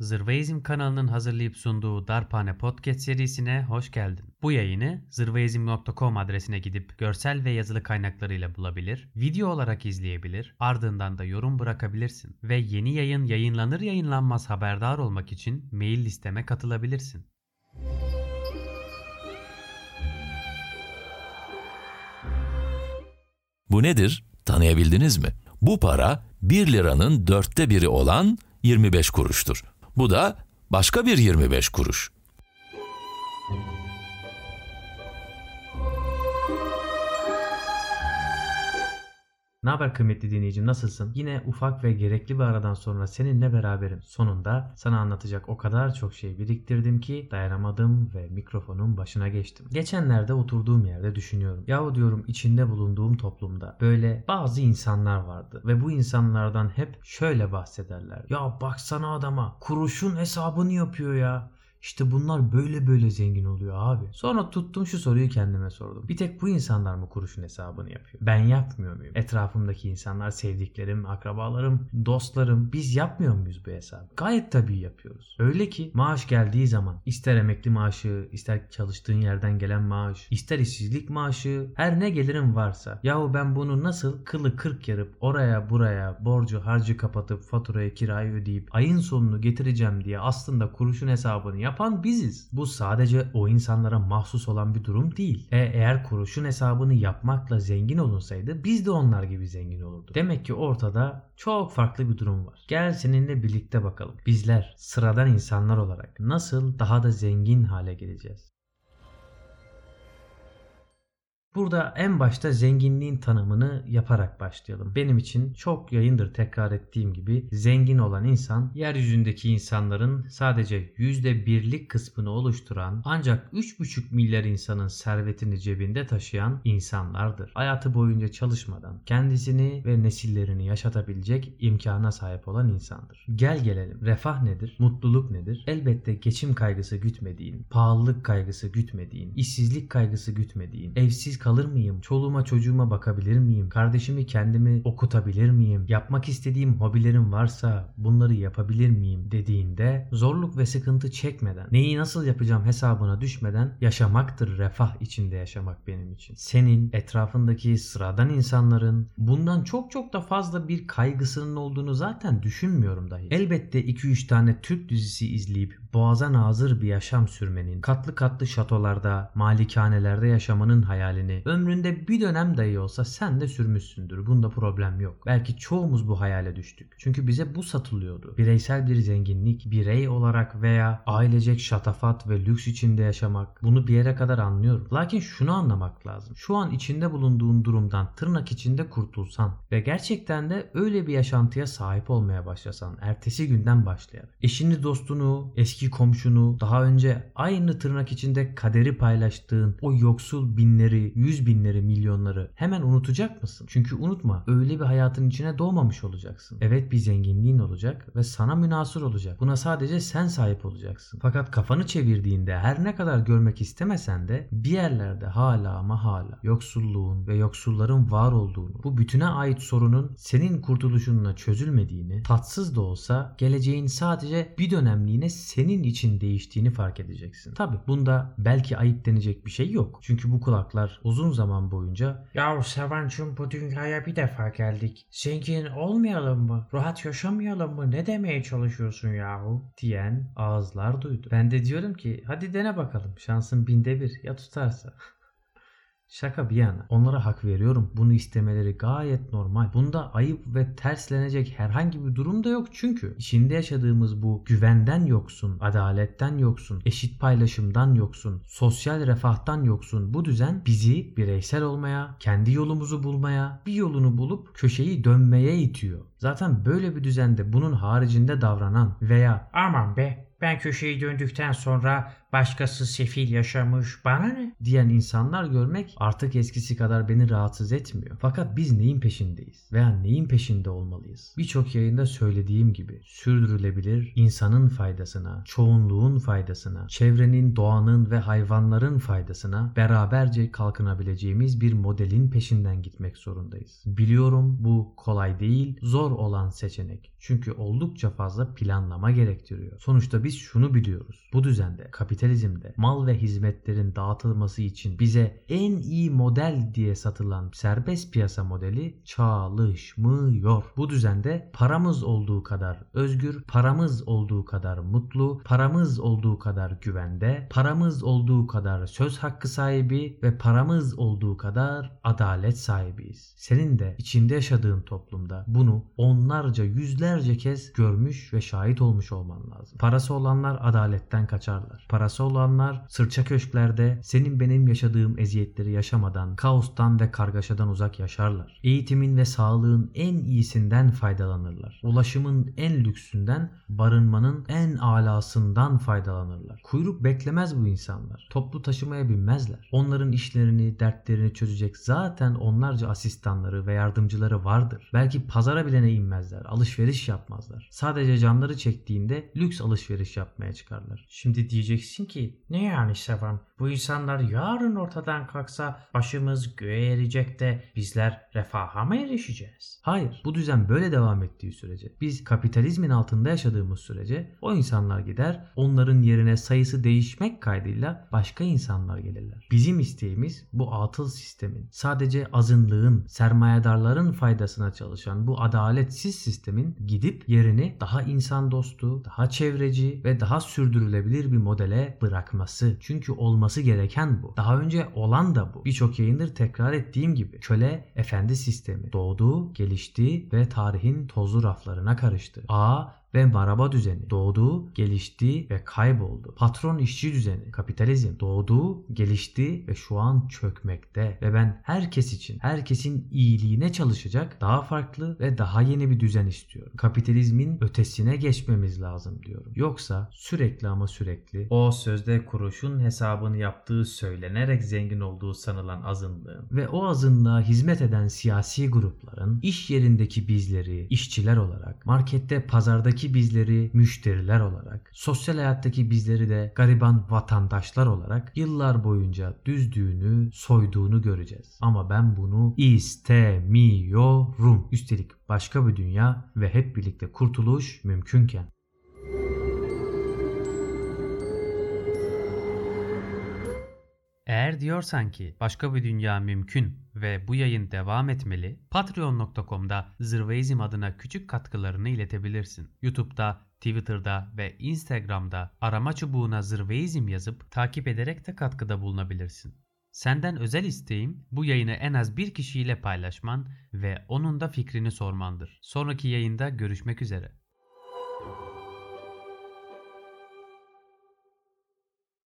Zırvaizm kanalının hazırlayıp sunduğu Darphane Podcast serisine hoş geldin. Bu yayını zırvaizm.com adresine gidip görsel ve yazılı kaynaklarıyla bulabilir, video olarak izleyebilir, ardından da yorum bırakabilirsin. Ve yeni yayın yayınlanır yayınlanmaz haberdar olmak için mail listeme katılabilirsin. Bu nedir? Tanıyabildiniz mi? Bu para 1 liranın dörtte biri olan 25 kuruştur. Bu da başka bir 25 kuruş. Ne haber kıymetli dinleyicim nasılsın? Yine ufak ve gerekli bir aradan sonra seninle beraberim. Sonunda sana anlatacak o kadar çok şey biriktirdim ki dayanamadım ve mikrofonun başına geçtim. Geçenlerde oturduğum yerde düşünüyorum. Yahu diyorum içinde bulunduğum toplumda böyle bazı insanlar vardı ve bu insanlardan hep şöyle bahsederler. Ya baksana adama kuruşun hesabını yapıyor ya. İşte bunlar böyle böyle zengin oluyor abi. Sonra tuttum şu soruyu kendime sordum. Bir tek bu insanlar mı kuruşun hesabını yapıyor? Ben yapmıyor muyum? Etrafımdaki insanlar, sevdiklerim, akrabalarım, dostlarım biz yapmıyor muyuz bu hesabı? Gayet tabii yapıyoruz. Öyle ki maaş geldiği zaman ister emekli maaşı, ister çalıştığın yerden gelen maaş, ister işsizlik maaşı, her ne gelirim varsa. Yahu ben bunu nasıl kılı kırk yarıp oraya buraya borcu harcı kapatıp faturayı kirayı ödeyip ayın sonunu getireceğim diye aslında kuruşun hesabını yapan biziz. Bu sadece o insanlara mahsus olan bir durum değil. E eğer kuruşun hesabını yapmakla zengin olunsaydı biz de onlar gibi zengin olurduk. Demek ki ortada çok farklı bir durum var. Gel seninle birlikte bakalım. Bizler sıradan insanlar olarak nasıl daha da zengin hale geleceğiz? Burada en başta zenginliğin tanımını yaparak başlayalım. Benim için çok yayındır tekrar ettiğim gibi zengin olan insan yeryüzündeki insanların sadece %1'lik kısmını oluşturan ancak 3,5 milyar insanın servetini cebinde taşıyan insanlardır. Hayatı boyunca çalışmadan kendisini ve nesillerini yaşatabilecek imkana sahip olan insandır. Gel gelelim. Refah nedir? Mutluluk nedir? Elbette geçim kaygısı gütmediğin, pahalılık kaygısı gütmediğin, işsizlik kaygısı gütmediğin, evsiz kalır mıyım? Çoluğuma çocuğuma bakabilir miyim? Kardeşimi kendimi okutabilir miyim? Yapmak istediğim hobilerim varsa bunları yapabilir miyim dediğinde zorluk ve sıkıntı çekmeden neyi nasıl yapacağım hesabına düşmeden yaşamaktır refah içinde yaşamak benim için. Senin etrafındaki sıradan insanların bundan çok çok da fazla bir kaygısının olduğunu zaten düşünmüyorum dahi. Elbette 2-3 tane Türk dizisi izleyip boğaza nazır bir yaşam sürmenin, katlı katlı şatolarda, malikanelerde yaşamanın hayalini ömründe bir dönem dahi olsa sen de sürmüşsündür. Bunda problem yok. Belki çoğumuz bu hayale düştük. Çünkü bize bu satılıyordu. Bireysel bir zenginlik, birey olarak veya ailecek şatafat ve lüks içinde yaşamak. Bunu bir yere kadar anlıyorum. Lakin şunu anlamak lazım. Şu an içinde bulunduğun durumdan tırnak içinde kurtulsan ve gerçekten de öyle bir yaşantıya sahip olmaya başlasan ertesi günden başlayarak. Eşini, dostunu, eski komşunu, daha önce aynı tırnak içinde kaderi paylaştığın o yoksul binleri, yüz binleri, milyonları hemen unutacak mısın? Çünkü unutma öyle bir hayatın içine doğmamış olacaksın. Evet bir zenginliğin olacak ve sana münasır olacak. Buna sadece sen sahip olacaksın. Fakat kafanı çevirdiğinde her ne kadar görmek istemesen de bir yerlerde hala ama hala yoksulluğun ve yoksulların var olduğunu, bu bütüne ait sorunun senin kurtuluşunla çözülmediğini, tatsız da olsa geleceğin sadece bir dönemliğine senin için değiştiğini fark edeceksin. Tabi bunda belki ayıp denecek bir şey yok. Çünkü bu kulaklar uzun zaman boyunca Ya Sevancım bu dünyaya bir defa geldik. Zengin olmayalım mı? Rahat yaşamayalım mı? Ne demeye çalışıyorsun yahu? diyen ağızlar duydu. Ben de diyorum ki hadi dene bakalım şansın binde bir ya tutarsa. Şaka bir yana onlara hak veriyorum. Bunu istemeleri gayet normal. Bunda ayıp ve terslenecek herhangi bir durum da yok çünkü içinde yaşadığımız bu güvenden yoksun, adaletten yoksun, eşit paylaşımdan yoksun, sosyal refahtan yoksun bu düzen bizi bireysel olmaya, kendi yolumuzu bulmaya, bir yolunu bulup köşeyi dönmeye itiyor. Zaten böyle bir düzende bunun haricinde davranan veya Aman be ben köşeyi döndükten sonra başkası sefil yaşamış bana ne? diyen insanlar görmek artık eskisi kadar beni rahatsız etmiyor. Fakat biz neyin peşindeyiz veya neyin peşinde olmalıyız? Birçok yayında söylediğim gibi sürdürülebilir insanın faydasına, çoğunluğun faydasına, çevrenin, doğanın ve hayvanların faydasına beraberce kalkınabileceğimiz bir modelin peşinden gitmek zorundayız. Biliyorum bu kolay değil, zor olan seçenek. Çünkü oldukça fazla planlama gerektiriyor. Sonuçta biz şunu biliyoruz. Bu düzende, kapitalizmde mal ve hizmetlerin dağıtılması için bize en iyi model diye satılan serbest piyasa modeli çalışmıyor. Bu düzende paramız olduğu kadar özgür, paramız olduğu kadar mutlu, paramız olduğu kadar güvende, paramız olduğu kadar söz hakkı sahibi ve paramız olduğu kadar adalet sahibiyiz. Senin de içinde yaşadığın toplumda bunu onlarca yüzlerce kez görmüş ve şahit olmuş olman lazım. Parası olanlar adaletten kaçarlar. Parası olanlar sırça köşklerde senin benim yaşadığım eziyetleri yaşamadan, kaostan ve kargaşadan uzak yaşarlar. Eğitimin ve sağlığın en iyisinden faydalanırlar. Ulaşımın en lüksünden, barınmanın en alasından faydalanırlar. Kuyruk beklemez bu insanlar. Toplu taşımaya binmezler. Onların işlerini, dertlerini çözecek zaten onlarca asistanları ve yardımcıları vardır. Belki pazara bile inmezler, alışveriş yapmazlar. Sadece canları çektiğinde lüks alışveriş yapmaya çıkarlar. Şimdi diyeceksin ki Ne yani Sevan? Bu insanlar yarın ortadan kalksa başımız göğe erecek de bizler refaha mı erişeceğiz? Hayır, bu düzen böyle devam ettiği sürece, biz kapitalizmin altında yaşadığımız sürece o insanlar gider, onların yerine sayısı değişmek kaydıyla başka insanlar gelirler. Bizim isteğimiz bu atıl sistemin, sadece azınlığın, sermayedarların faydasına çalışan bu adaletsiz sistemin gidip yerini daha insan dostu, daha çevreci ve daha sürdürülebilir bir modele bırakması. Çünkü olması gereken bu. Daha önce olan da bu. Birçok yayındır tekrar ettiğim gibi köle efendi sistemi doğdu, gelişti ve tarihin tozlu raflarına karıştı. A ve maraba düzeni doğdu, gelişti ve kayboldu. Patron işçi düzeni, kapitalizm doğdu, gelişti ve şu an çökmekte. Ve ben herkes için, herkesin iyiliğine çalışacak daha farklı ve daha yeni bir düzen istiyorum. Kapitalizmin ötesine geçmemiz lazım diyorum. Yoksa sürekli ama sürekli o sözde kuruşun hesabını yaptığı söylenerek zengin olduğu sanılan azınlığın ve o azınlığa hizmet eden siyasi grupların iş yerindeki bizleri işçiler olarak, markette, pazardaki bizleri müşteriler olarak, sosyal hayattaki bizleri de gariban vatandaşlar olarak yıllar boyunca düzdüğünü, soyduğunu göreceğiz. Ama ben bunu istemiyorum. Üstelik başka bir dünya ve hep birlikte kurtuluş mümkünken. Eğer diyorsan ki başka bir dünya mümkün ve bu yayın devam etmeli, patreon.com'da Zırveizm adına küçük katkılarını iletebilirsin. YouTube'da, Twitter'da ve Instagram'da arama çubuğuna Zırveizm yazıp takip ederek de katkıda bulunabilirsin. Senden özel isteğim bu yayını en az bir kişiyle paylaşman ve onun da fikrini sormandır. Sonraki yayında görüşmek üzere.